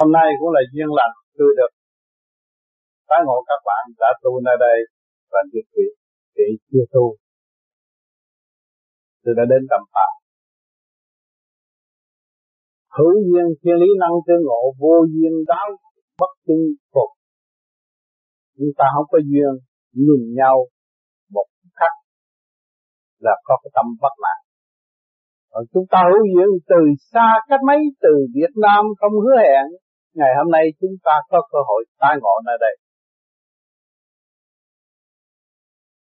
Hôm nay cũng là duyên lành, tôi được tái ngộ các bạn đã tu nơi đây và việc vị vị chưa tu. Tôi đã đến tầm phạm. Hữu duyên thiên lý năng tương ngộ, vô duyên đáo bất tương phục. Chúng ta không có duyên nhìn nhau một khắc là có cái tâm bất lạc. Còn chúng ta hữu duyên từ xa cách mấy, từ Việt Nam không hứa hẹn ngày hôm nay chúng ta có cơ hội tai ngộ ở đây.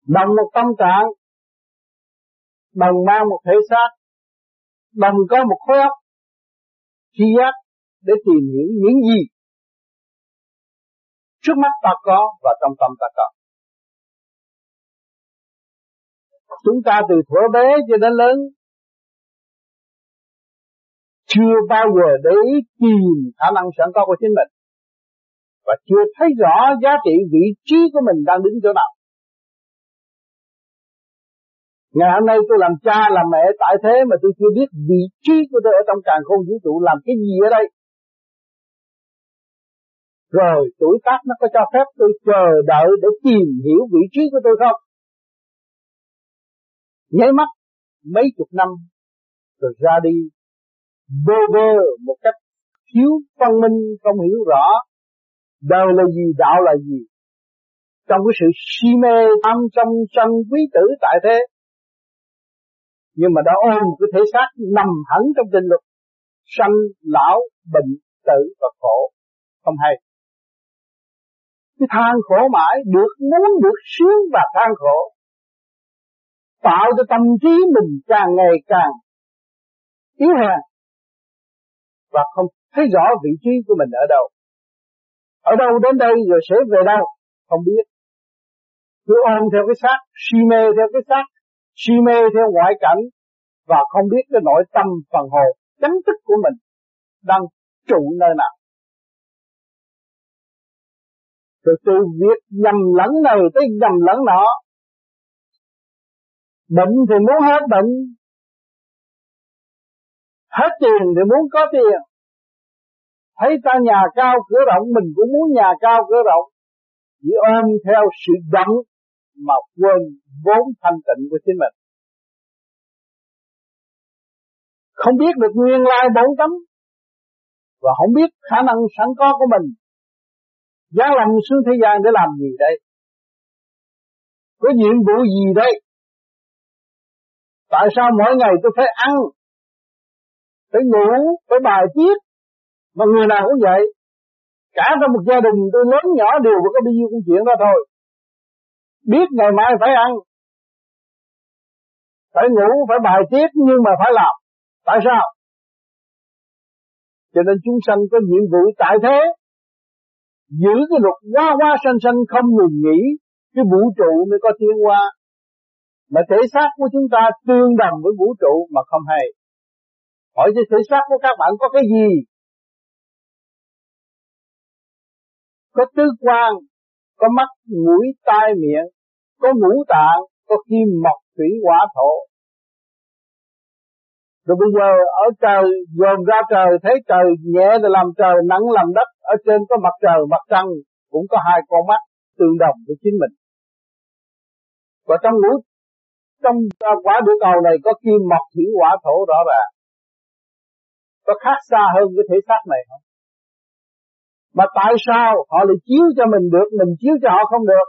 bằng một tâm trạng, bằng mang một thể xác, bằng có một khối óc, tri giác để tìm hiểu những gì trước mắt ta có và trong tâm ta có. Chúng ta từ thuở bé cho đến lớn chưa bao giờ để ý tìm khả năng sẵn có của chính mình và chưa thấy rõ giá trị vị trí của mình đang đứng chỗ nào. Ngày hôm nay tôi làm cha, làm mẹ tại thế mà tôi chưa biết vị trí của tôi ở trong càng không vũ trụ làm cái gì ở đây. Rồi tuổi tác nó có cho phép tôi chờ đợi để tìm hiểu vị trí của tôi không? Nháy mắt, mấy chục năm rồi ra đi bơ vơ một cách thiếu phân minh, không hiểu rõ đời là gì, đạo là gì. Trong cái sự si mê, tham trong sân quý tử tại thế. Nhưng mà đã ôm cái thể xác nằm hẳn trong định luật sanh, lão, bệnh, tử và khổ. Không hay. Cái than khổ mãi được, muốn được sướng và than khổ. Tạo cho tâm trí mình càng ngày càng yếu hèn và không thấy rõ vị trí của mình ở đâu. Ở đâu đến đây rồi sẽ về đâu, không biết. Cứ ôm theo cái xác, si mê theo cái xác, si mê theo ngoại cảnh và không biết cái nội tâm phần hồn chánh thức của mình đang trụ nơi nào. Rồi từ việc nhầm lẫn này tới nhầm lẫn nọ. Bệnh thì muốn hết bệnh, hết tiền thì muốn có tiền. Thấy ta nhà cao cửa rộng, mình cũng muốn nhà cao cửa rộng. Chỉ ôm theo sự giận mà quên vốn thanh tịnh của chính mình. Không biết được nguyên lai bổn tánh và không biết khả năng sẵn có của mình. Giá lâm xuống thế gian để làm gì đây? Có nhiệm vụ gì đây? Tại sao mỗi ngày tôi phải ăn phải ngủ, phải bài tiết. Mà người nào cũng vậy. Cả trong một gia đình tôi lớn nhỏ đều có bao nhiêu công chuyện đó thôi. Biết ngày mai phải ăn. Phải ngủ, phải bài tiết nhưng mà phải làm. Tại sao? Cho nên chúng sanh có nhiệm vụ tại thế. Giữ cái luật hoa hoa sanh sanh không ngừng nghỉ. Cái vũ trụ mới có tiến qua Mà thể xác của chúng ta tương đồng với vũ trụ mà không hay. Hỏi cho thể xác của các bạn có cái gì? Có tứ quan, có mắt, mũi, tai, miệng, có ngũ tạng, có kim, mộc, thủy, hỏa, thổ. Rồi bây giờ ở trời dồn ra trời thấy trời nhẹ là làm trời nắng làm đất ở trên có mặt trời mặt trăng cũng có hai con mắt tương đồng với chính mình. Và trong ngũ trong quả địa cầu này có kim mộc thủy hỏa thổ rõ ràng có khác xa hơn cái thể xác này không? Mà tại sao họ lại chiếu cho mình được, mình chiếu cho họ không được?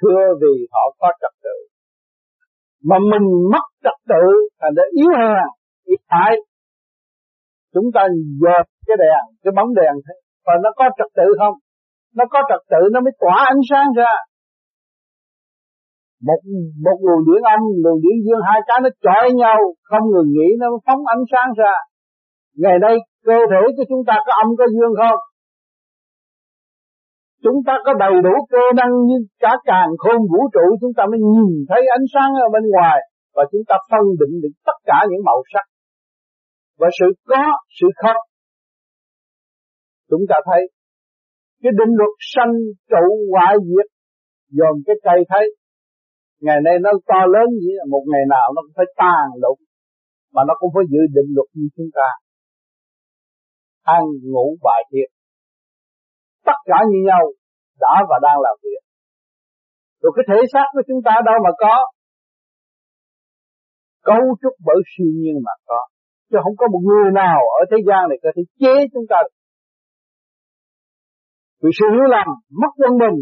Thưa vì họ có trật tự. Mà mình mất trật tự thành ra yếu hèn, ít hại. Chúng ta dợp cái đèn, cái bóng đèn thế. Và nó có trật tự không? Nó có trật tự nó mới tỏa ánh sáng ra một một luồng điện âm luồng điện dương hai cái nó chọi nhau, không ngừng nghỉ, nó phóng ánh sáng ra. Ngày nay, cơ thể của chúng ta có âm, có dương không? Chúng ta có đầy đủ cơ năng như cả càng khôn vũ trụ, chúng ta mới nhìn thấy ánh sáng ở bên ngoài, và chúng ta phân định được tất cả những màu sắc. Và sự có, sự không, chúng ta thấy. Cái định luật sanh, trụ, hoại diệt, dòm cái cây thấy ngày nay nó to lớn gì một ngày nào nó cũng phải tàn lụt mà nó cũng phải giữ định luật như chúng ta. Ăn, ngủ, bài thiệt. Tất cả như nhau, đã và đang làm việc. Rồi cái thể xác của chúng ta đâu mà có? Cấu trúc bởi siêu nhiên mà có. Chứ không có một người nào ở thế gian này có thể chế chúng ta vì sự hiểu lầm, mất quân mình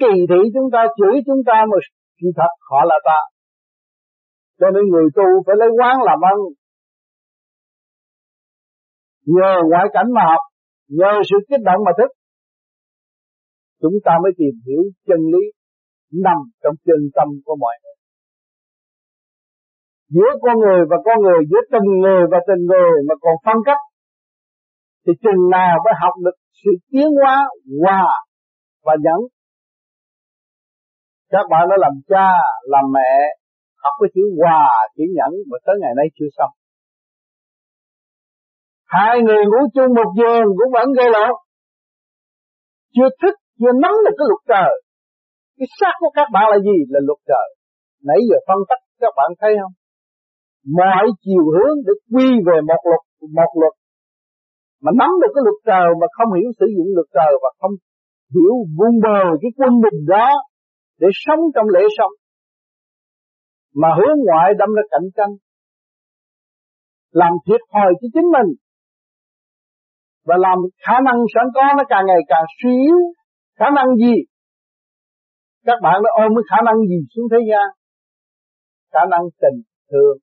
kỳ thị chúng ta, chửi chúng ta mà kỳ thật họ là ta. Cho nên người tu phải lấy quán làm ăn. Nhờ ngoại cảnh mà học, nhờ sự kích động mà thức. Chúng ta mới tìm hiểu chân lý nằm trong chân tâm của mọi người. Giữa con người và con người, giữa từng người và từng người mà còn phân cách, thì chừng nào mới học được sự tiến hóa hòa và nhẫn các bạn đã làm cha, làm mẹ, học cái chữ hòa, chữ nhẫn mà tới ngày nay chưa xong. Hai người ngủ chung một giường cũng vẫn gây lộn. Chưa thức, chưa nắm được cái luật trời. Cái xác của các bạn là gì? Là luật trời. Nãy giờ phân tích, các bạn thấy không? Mọi chiều hướng để quy về một luật một luật. Mà nắm được cái luật trời mà không hiểu sử dụng luật trời và không hiểu vun bờ cái quân bình đó để sống trong lễ sống. Mà hướng ngoại đâm ra cạnh tranh, làm thiệt thòi cho chính mình. Và làm khả năng sẵn có nó càng ngày càng suy yếu. Khả năng gì? Các bạn nó ôm cái khả năng gì xuống thế gian? Khả năng tình thương.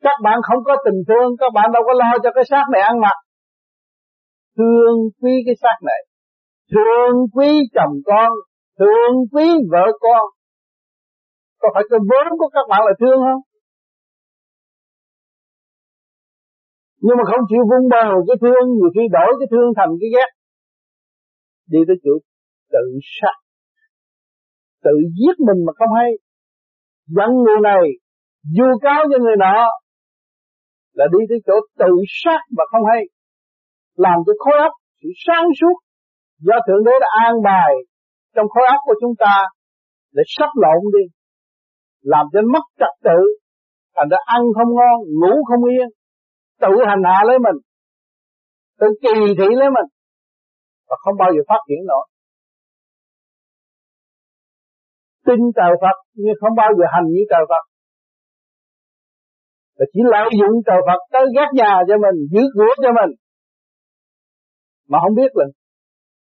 Các bạn không có tình thương, các bạn đâu có lo cho cái xác này ăn mặc. Thương quý cái xác này. Thương quý chồng con thương quý vợ con. Có phải cái vốn của các bạn là thương không? Nhưng mà không chịu vun bồi cái thương, nhiều khi đổi cái thương thành cái ghét. Đi tới chỗ tự sát. Tự giết mình mà không hay. Giận người này vu cáo cho người nọ là đi tới chỗ tự sát mà không hay. Làm cho khối óc sự sáng suốt do thượng đế đã an bài trong khối óc của chúng ta để sắp lộn đi, làm cho mất trật tự, thành ra ăn không ngon, ngủ không yên, tự hành hạ lấy mình, tự kỳ thị lấy mình, và không bao giờ phát triển nổi. Tin trời Phật nhưng không bao giờ hành như trời Phật. Và chỉ lợi dụng trời Phật tới gác nhà cho mình, giữ cửa cho mình. Mà không biết là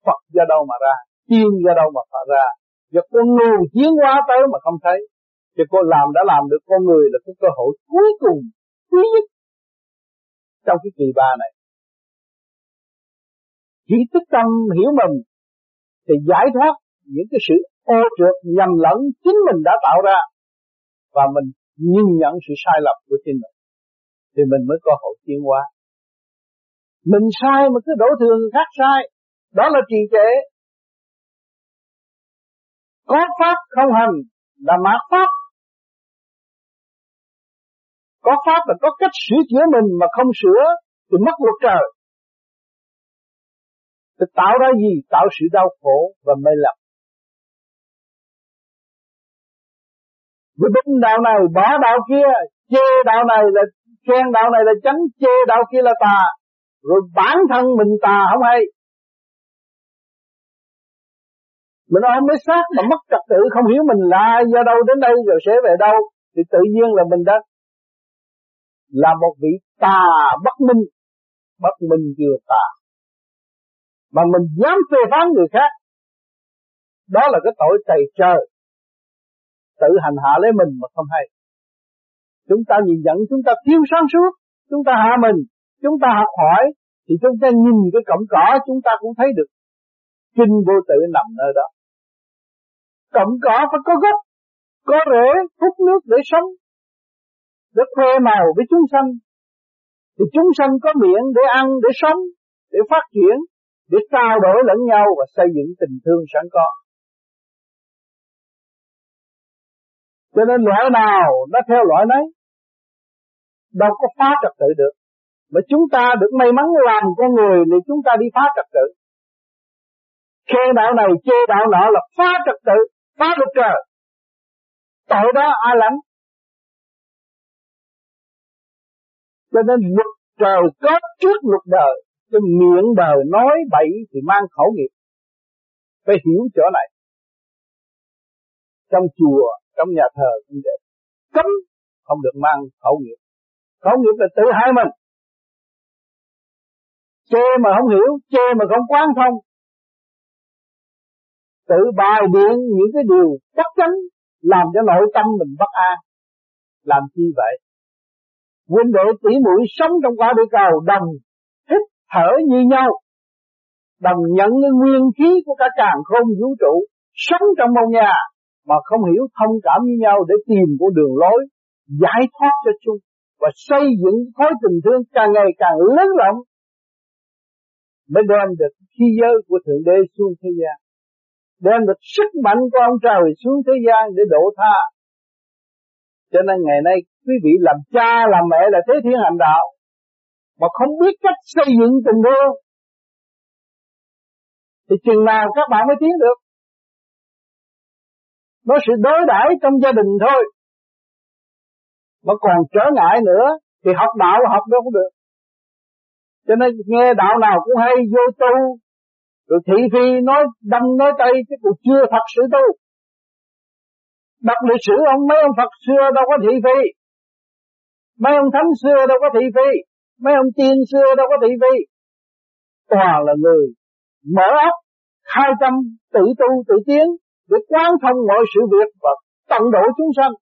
Phật do đâu mà ra tiên do đâu mà phá ra. Và con người chiến hóa tới mà không thấy, thì cô làm đã làm được con người là cái cơ hội cuối cùng, quý nhất trong cái kỳ ba này. Chỉ tích tâm hiểu mình, thì giải thoát những cái sự ô trượt nhầm lẫn chính mình đã tạo ra, và mình nhìn nhận sự sai lầm của chính mình, thì mình mới có hội tiến hóa. Mình sai mà cứ đổ thừa người khác sai, đó là trì trệ có pháp không hành là mạt pháp. Có pháp là có cách sửa chữa mình mà không sửa thì mất luật trời. Thì tạo ra gì? Tạo sự đau khổ và mê lập Với đúng đạo này bỏ đạo kia, Chê đạo này là khen đạo này là chánh, Chê đạo kia là tà. Rồi bản thân mình tà không hay. Mình ôm mới xác mà mất trật tự, Không hiểu mình là do đâu đến đây Rồi sẽ về đâu, Thì tự nhiên là mình đã Là một vị tà bất minh. Bất minh vừa tà. Mà mình dám phê phán người khác, Đó là cái tội tày trời. Tự hành hạ lấy mình mà không hay. Chúng ta nhìn nhận, chúng ta thiếu sáng suốt, chúng ta hạ mình, chúng ta học hỏi, thì chúng ta nhìn cái cọng cỏ, chúng ta cũng thấy được. Kinh vô tự nằm nơi đó cọng cỏ phải có gốc, có rễ, hút nước để sống. Để khoe màu với chúng sanh, thì chúng sanh có miệng để ăn, để sống, để phát triển, để trao đổi lẫn nhau và xây dựng tình thương sẵn có. Cho nên loại nào nó theo loại nấy, Đâu có phá trật tự được. Mà chúng ta được may mắn làm con người Thì chúng ta đi phá trật tự. Khen đạo này, chê đạo nọ là phá trật tự. Phá luật trời. Tội đó ai lãnh Cho nên luật trời có trước luật đời. Cái miệng đời nói bậy thì mang khẩu nghiệp. Phải hiểu chỗ này. Trong chùa, trong nhà thờ cũng vậy. Cấm không được mang khẩu nghiệp. Khẩu nghiệp là tự hai mình. Chê mà không hiểu, chê mà không quán thông tự bài biện những cái điều chắc chắn làm cho nội tâm mình bất an. Làm chi vậy? Huynh đệ tỷ muội sống trong quả địa cầu đồng hít thở như nhau, đồng nhận cái nguyên khí của cả càng không vũ trụ, sống trong một nhà mà không hiểu thông cảm với nhau để tìm con đường lối giải thoát cho chung và xây dựng khối tình thương càng ngày càng lớn rộng. Mới đem được khí giới của thượng đế xuống thế gian đem được sức mạnh của ông trời xuống thế gian để độ tha. Cho nên ngày nay, quý vị làm cha, làm mẹ là thế thiên hành đạo, mà không biết cách xây dựng tình thương thì chừng nào các bạn mới tiến được. Nó sự đối đãi trong gia đình thôi. Mà còn trở ngại nữa, thì học đạo học đâu cũng được. Cho nên nghe đạo nào cũng hay, vô tu rồi thị phi nói đông nói tây chứ cũng chưa thật sự tu đọc lịch sử ông, mấy ông Phật xưa đâu có thị phi. Mấy ông thánh xưa đâu có thị phi. Mấy ông tiên xưa đâu có thị phi. Toàn là người mở óc, khai tâm, tự tu, tự tiến, để quán thông mọi sự việc và tận độ chúng sanh.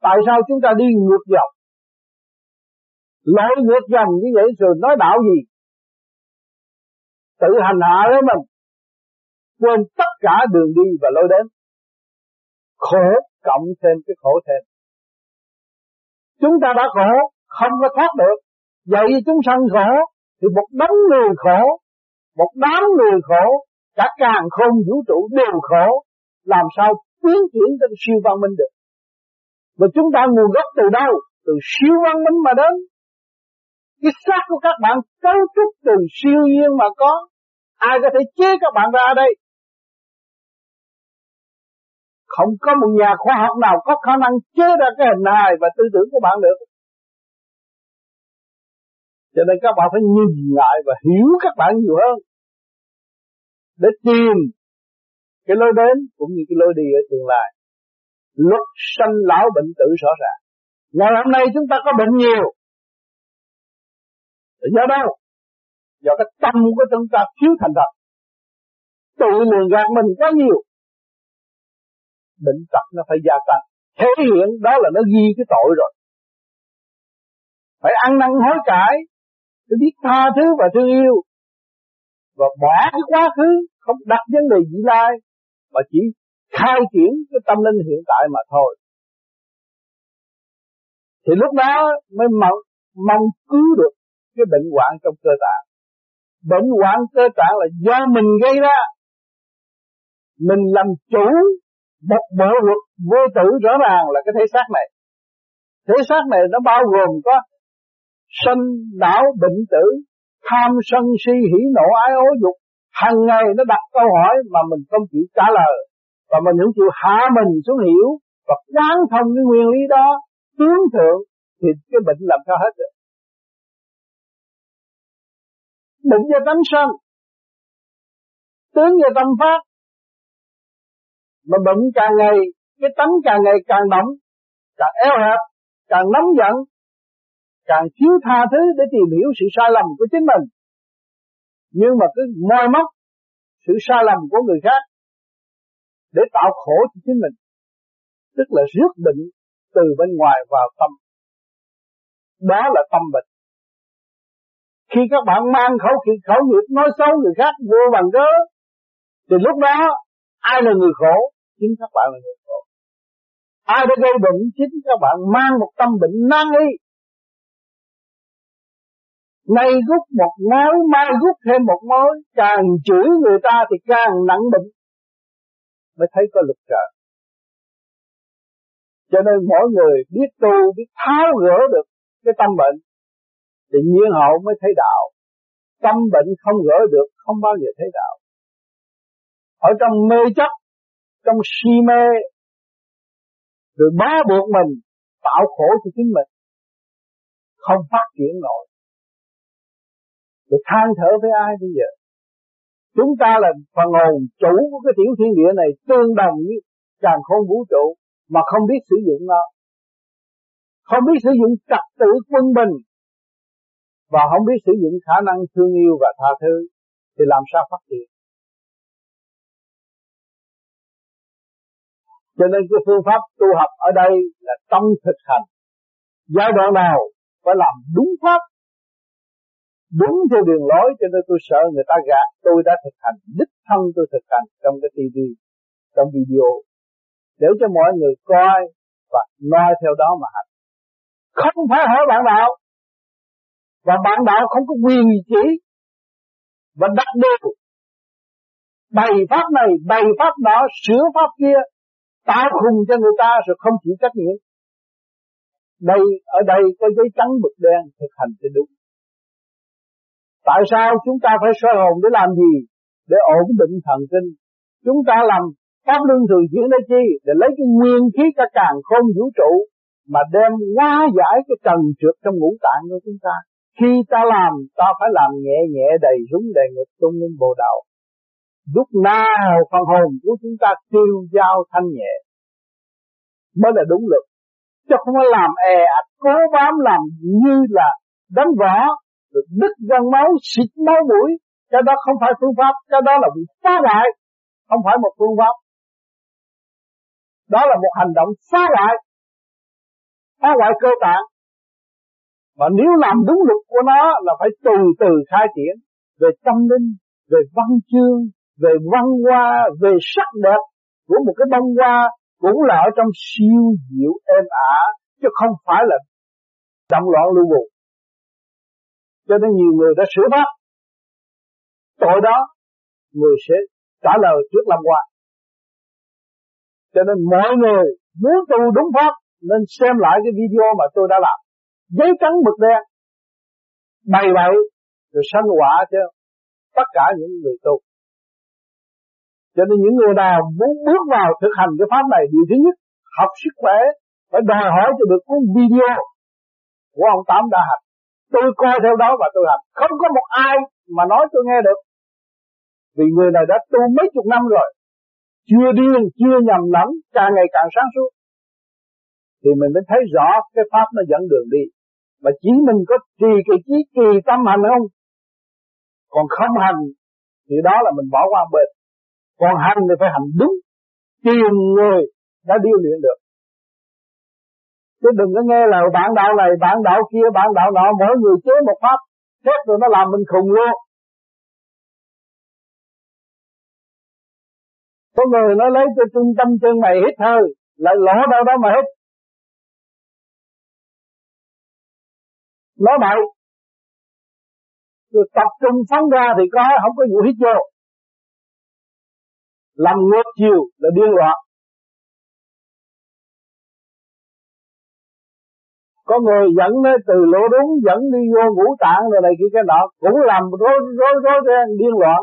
Tại sao chúng ta đi ngược dòng? Lỗi ngược dòng như vậy rồi nói đạo gì? Tự hành hạ lấy mình, quên tất cả đường đi và lối đến. Khổ cộng thêm cái khổ thêm. Chúng ta đã khổ, không có thoát được. Vậy chúng sanh khổ, thì một đống người khổ, một đám người khổ, cả càng không vũ trụ đều khổ, làm sao tiến triển tới siêu văn minh được? Và chúng ta nguồn gốc từ đâu? Từ siêu văn minh mà đến cái xác của các bạn cấu trúc từ siêu nhiên mà có. Ai có thể chế các bạn ra đây? Không có một nhà khoa học nào có khả năng chế ra cái hình hài và tư tưởng của bạn được. Cho nên các bạn phải nhìn lại và hiểu các bạn nhiều hơn. Để tìm cái lối đến cũng như cái lối đi ở tương lai. Luật sanh lão bệnh tử rõ ràng. Ngày hôm nay chúng ta có bệnh nhiều do đâu do cái tâm của chúng ta thiếu thành thật. Tự lường gạt mình quá nhiều. Bệnh tật nó phải gia tăng. Thể hiện đó là nó ghi cái tội rồi. Phải ăn năn hối cải. Phải biết tha thứ và thương yêu. Và bỏ cái quá khứ không đặt vấn đề vị lai. Mà chỉ khai triển cái tâm linh hiện tại mà thôi. Thì lúc đó mới mong, mong cứu được cái bệnh hoạn trong cơ tạng. Bệnh hoạn cơ tạng là do mình gây ra. Mình làm chủ một bộ luật vô tử rõ ràng là cái thể xác này. Thể xác này nó bao gồm có sanh, não, bệnh tử, tham, sân, si, hỉ, nộ, ái, ố, dục. Hàng ngày nó đặt câu hỏi mà mình không chịu trả lời. Và mình không chịu hạ mình xuống hiểu. Và quán thông cái nguyên lý đó tướng thượng, thì cái bệnh làm sao hết được? Bệnh do tánh sanh tướng do tâm phát mà bệnh càng ngày, cái tánh càng ngày càng động càng eo hẹp, càng nóng giận, càng thiếu tha thứ để tìm hiểu sự sai lầm của chính mình. Nhưng mà cứ moi móc sự sai lầm của người khác để tạo khổ cho chính mình. Tức là rước bệnh từ bên ngoài vào tâm. Đó là tâm bệnh khi các bạn mang khẩu khí, khẩu nghiệp, nói xấu người khác, vô bằng cớ, thì lúc đó, ai là người khổ? Chính các bạn là người khổ. Ai đã gây bệnh, chính các bạn mang một tâm bệnh nan y. Nay rút một mối mai rút thêm một mối, càng chửi người ta thì càng nặng bệnh. Mới thấy có lực trời. Cho nên mỗi người biết tu, biết tháo gỡ được cái tâm bệnh thì nhiên hậu mới thấy đạo. Tâm bệnh không gỡ được, không bao giờ thấy đạo. Ở trong mê chấp, trong si mê, rồi bá buộc mình, tạo khổ cho chính mình, không phát triển nổi. Rồi than thở với ai bây giờ? Chúng ta là phần hồn chủ của cái tiểu thiên địa này, tương đồng với càng không vũ trụ, mà không biết sử dụng nó. Không biết sử dụng trật tự quân bình và không biết sử dụng khả năng thương yêu và tha thứ thì làm sao phát triển. Cho nên cái phương pháp tu học ở đây là trong thực hành. Giai đoạn nào phải làm đúng pháp, đúng theo đường lối, cho nên tôi sợ người ta gạt. Tôi đã thực hành, đích thân tôi thực hành trong cái TV trong video. Để cho mọi người coi và noi theo đó mà hành không phải hỏi bạn đạo và bạn đạo không có quyền chỉ. Và đặt đều bày pháp này, bày pháp đó sửa pháp kia tạo khùng cho người ta rồi không chịu trách nhiệm. Đây, ở đây có giấy trắng mực đen thực hành cho đúng. Tại sao chúng ta phải soi hồn để làm gì? Để ổn định thần kinh. Chúng ta làm pháp luân thường chuyển đây chi? Để lấy cái nguyên khí cả càng không vũ trụ mà đem hóa giải cái trần trượt trong ngũ tạng của chúng ta khi ta làm, ta phải làm nhẹ nhẹ đầy rúng đầy ngực tung lên bộ đạo. Lúc nào phần hồn của chúng ta tiêu giao thanh nhẹ, mới là đúng lực chứ không phải làm è ạch, cố bám làm như là đánh võ, được đứt gân máu, xịt máu mũi. Cái đó không phải phương pháp, cái đó là bị phá hoại, không phải một phương pháp. Đó là một hành động phá hoại. Phá hoại cơ tạng mà nếu làm đúng luật của nó là phải từ từ khai triển về tâm linh, về văn chương, về văn hoa, về sắc đẹp của một cái bông hoa cũng là ở trong siêu diệu êm ả, chứ không phải là động loạn lưu buồn cho nên nhiều người đã sửa pháp. Tội đó, người sẽ trả lời trước làm quan cho nên mọi người muốn tu đúng pháp nên xem lại cái video mà tôi đã làm giấy trắng mực đen bày bậy, rồi sanh quả cho tất cả những người tu. Cho nên những người nào muốn bước vào thực hành cái pháp này, điều thứ nhất, học sức khỏe, phải đòi hỏi cho được cuốn video của ông Tám đã hành. Tôi coi theo đó và tôi hành không có một ai mà nói tôi nghe được. Vì người này đã tu mấy chục năm rồi, chưa điên, chưa nhầm lẫn, càng ngày càng sáng suốt. Thì mình mới thấy rõ cái pháp nó dẫn đường đi mà chỉ mình có trì kỳ trí trì tâm hành không? Còn không hành, thì đó là mình bỏ qua bên. Còn hành thì phải hành đúng. Tìm người đã điêu luyện được. Chứ đừng có nghe là bạn đạo này, bạn đạo kia, bạn đạo nọ, mỗi người chế một pháp chết rồi nó làm mình khùng luôn. Có người nó lấy cho trung tâm chân mày hít hơi lại lỗ đâu đó mà hít. Nói bậy. Rồi tập trung phóng ra thì có, không có vụ hít vô. Làm ngược chiều là điên loạn. Có người dẫn nó từ lỗ đúng, dẫn đi vô ngũ tạng rồi này kia cái nọ, cũng làm rối rối rối điên loạn.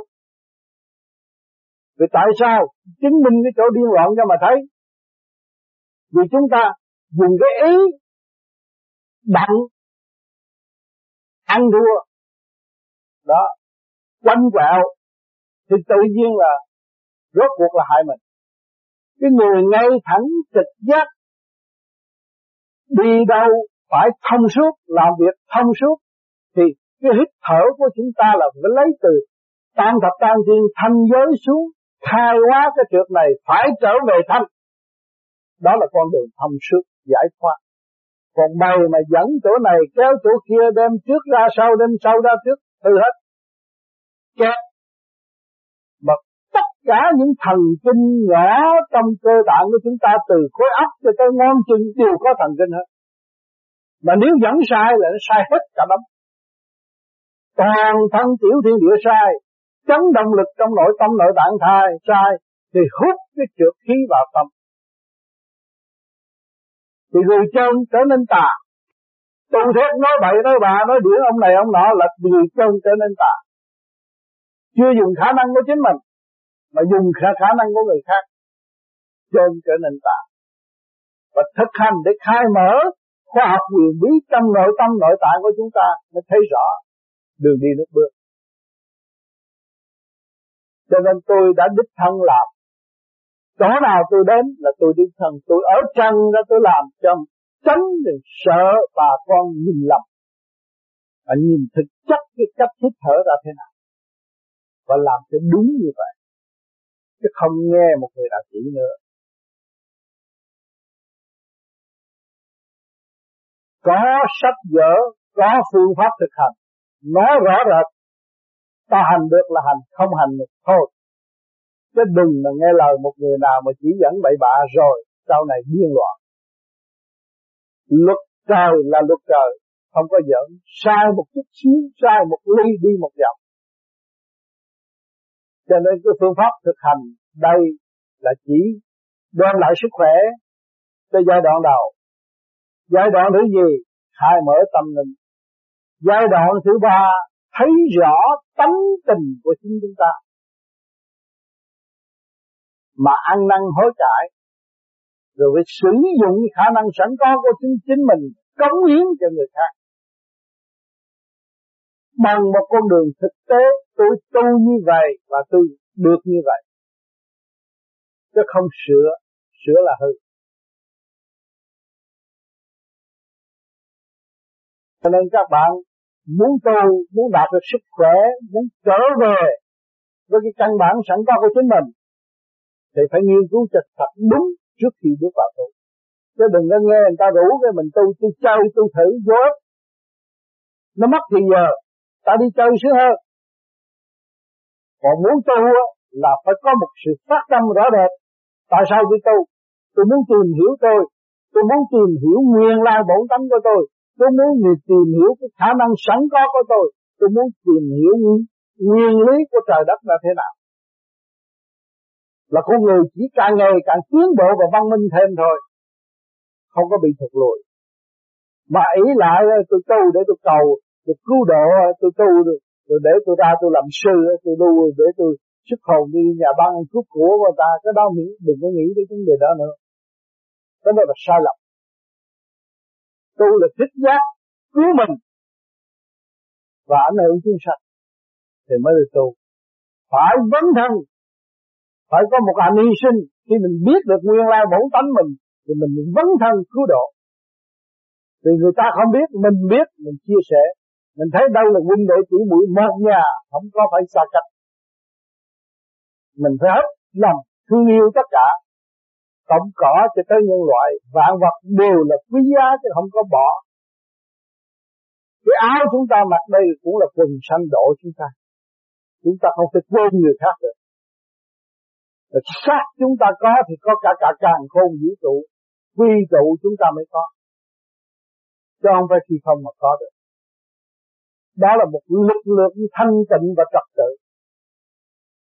Vì tại sao? Chứng minh cái chỗ điên loạn cho mà thấy. Vì chúng ta dùng cái ý đặng ăn thua. Đó. Quanh quẹo thì tự nhiên là rốt cuộc là hại mình. Cái người ngay thẳng trực giác đi đâu phải thông suốt, làm việc thông suốt, thì cái hít thở của chúng ta là phải lấy từ tan thập tan thiên thanh giới xuống, khai hóa cái trượt này, phải trở về thanh. Đó là con đường thông suốt, giải thoát còn bày mà dẫn chỗ này, kéo chỗ kia, đem trước ra sau, đem sau ra trước, hư hết. Kẹt mà tất cả những thần kinh nhỏ trong cơ tạng của chúng ta, từ khối óc cho tới ngón chân, đều có thần kinh hết. Mà nếu dẫn sai là nó sai hết cả đống. Toàn thân tiểu thiên địa sai, chấn động lực trong nội tâm, nội tạng thai sai, thì hút cái trượt khí vào tâm thì người chân trở nên tà. Tu thét nói bậy nói bà nói điển ông này ông nọ là người chân trở nên tà. Chưa dùng khả năng của chính mình mà dùng khả, khả năng của người khác chân trở nên tà. Và thực hành để khai mở khoa học quyền bí trong nội tâm nội tạng của chúng ta mới thấy rõ đường đi nước bước. Cho nên tôi đã đích thân làm chỗ nào tôi đến là tôi đi thần, tôi ở chân đó tôi làm cho tránh đừng sợ bà con nhìn lầm. Và nhìn thực chất cái cách hít thở ra thế nào. Và làm cho đúng như vậy. Chứ không nghe một người đạo chỉ nữa. Có sách vở, có phương pháp thực hành. Nói rõ rệt. Ta hành được là hành, không hành được, thôi chứ đừng mà nghe lời một người nào mà chỉ dẫn bậy bạ rồi sau này điên loạn. Luật trời là luật trời, không có giỡn. Sai một chút xíu, sai một ly đi một dặm cho nên cái phương pháp thực hành đây là chỉ đem lại sức khỏe cho giai đoạn đầu. Giai đoạn thứ gì khai mở tâm linh. Giai đoạn thứ ba, thấy rõ tánh tình của chính chúng ta mà ăn năn hối cải. Rồi phải sử dụng khả năng sẵn có của chính chính mình, cống hiến cho người khác. Bằng một con đường thực tế, tôi tu như vậy và tôi được như vậy. Chứ không sửa sửa là hư. Cho nên các bạn muốn tu, muốn đạt được sức khỏe, muốn trở về với cái căn bản sẵn có của chính mình thì phải nghiên cứu cho thật đúng trước khi bước vào tu chứ đừng có nghe người ta rủ cái mình tu tu chơi, tu thử, vô nó mất thì giờ, ta đi chơi sướng hơn. Còn muốn tu là phải có một sự phát tâm rõ rệt. Tại sao tôi tu? Tôi muốn tìm hiểu tôi. Tôi muốn tìm hiểu nguyên lai bổn tánh của tôi. Tôi muốn tìm hiểu cái khả năng sẵn có của tôi. Tôi muốn tìm hiểu nguyên lý của trời đất là thế nào là con người chỉ càng ngày càng tiến bộ và văn minh thêm thôi. Không có bị thụt lùi. Mà ý lại tôi tu để tôi cầu tôi cứu độ, tôi tu rồi để tôi ra tôi làm sư, tôi tu để tôi xuất hồn đi nhà băng cứu của người ta. Cái đó nghĩ, đừng có nghĩ đến vấn đề đó nữa. Cái đó là sai lầm. Tu là thích giác cứu mình và ảnh hưởng chúng sanh thì mới được tu. Phải vấn thân phải có một hành hy sinh. Khi mình biết được nguyên lai bổn tánh mình, thì mình vấn thân cứu độ. Thì người ta không biết, mình biết, mình chia sẻ. Mình thấy đâu là quân đội chỉ mũi một nhà, không có phải xa cách. Mình phải hết lòng thương yêu tất cả. Tổng cỏ cho tới nhân loại, vạn vật đều là quý giá chứ không có bỏ. Cái áo chúng ta mặc đây cũng là quần sanh độ chúng ta. Chúng ta không thể quên người khác được rồi xác chúng ta có thì có cả cả càng khôn vũ trụ, quy trụ chúng ta mới có. Chứ không phải khi không mà có được. Đó là một lực lượng thanh tịnh và trật tự.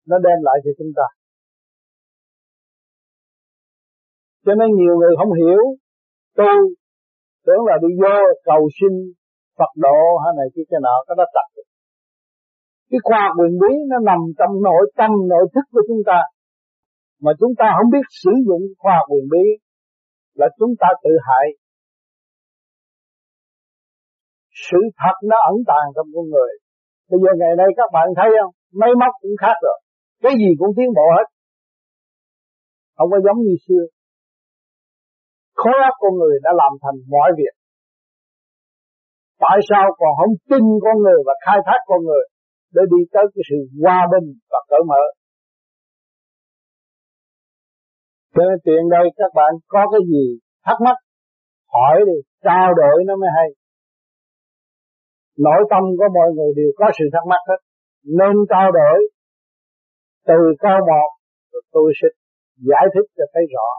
Nó đem lại cho chúng ta. Cho nên nhiều người không hiểu tu, tưởng là đi vô cầu xin Phật độ hay này kia, cái nọ cái đó tập cái khoa quyền bí nó nằm trong nội tâm, nội thức của chúng ta mà chúng ta không biết sử dụng khoa quyền bí là chúng ta tự hại. Sự thật nó ẩn tàng trong con người. Bây giờ ngày nay các bạn thấy không? Máy móc cũng khác rồi. Cái gì cũng tiến bộ hết. Không có giống như xưa. Khối óc con người đã làm thành mọi việc. Tại sao còn không tin con người và khai thác con người để đi tới cái sự hòa bình và cởi mở? Cho nên tiền đây các bạn có cái gì thắc mắc, hỏi đi, trao đổi nó mới hay. Nội tâm của mọi người đều có sự thắc mắc hết. Nên trao đổi, từ câu một tôi sẽ giải thích cho thấy rõ.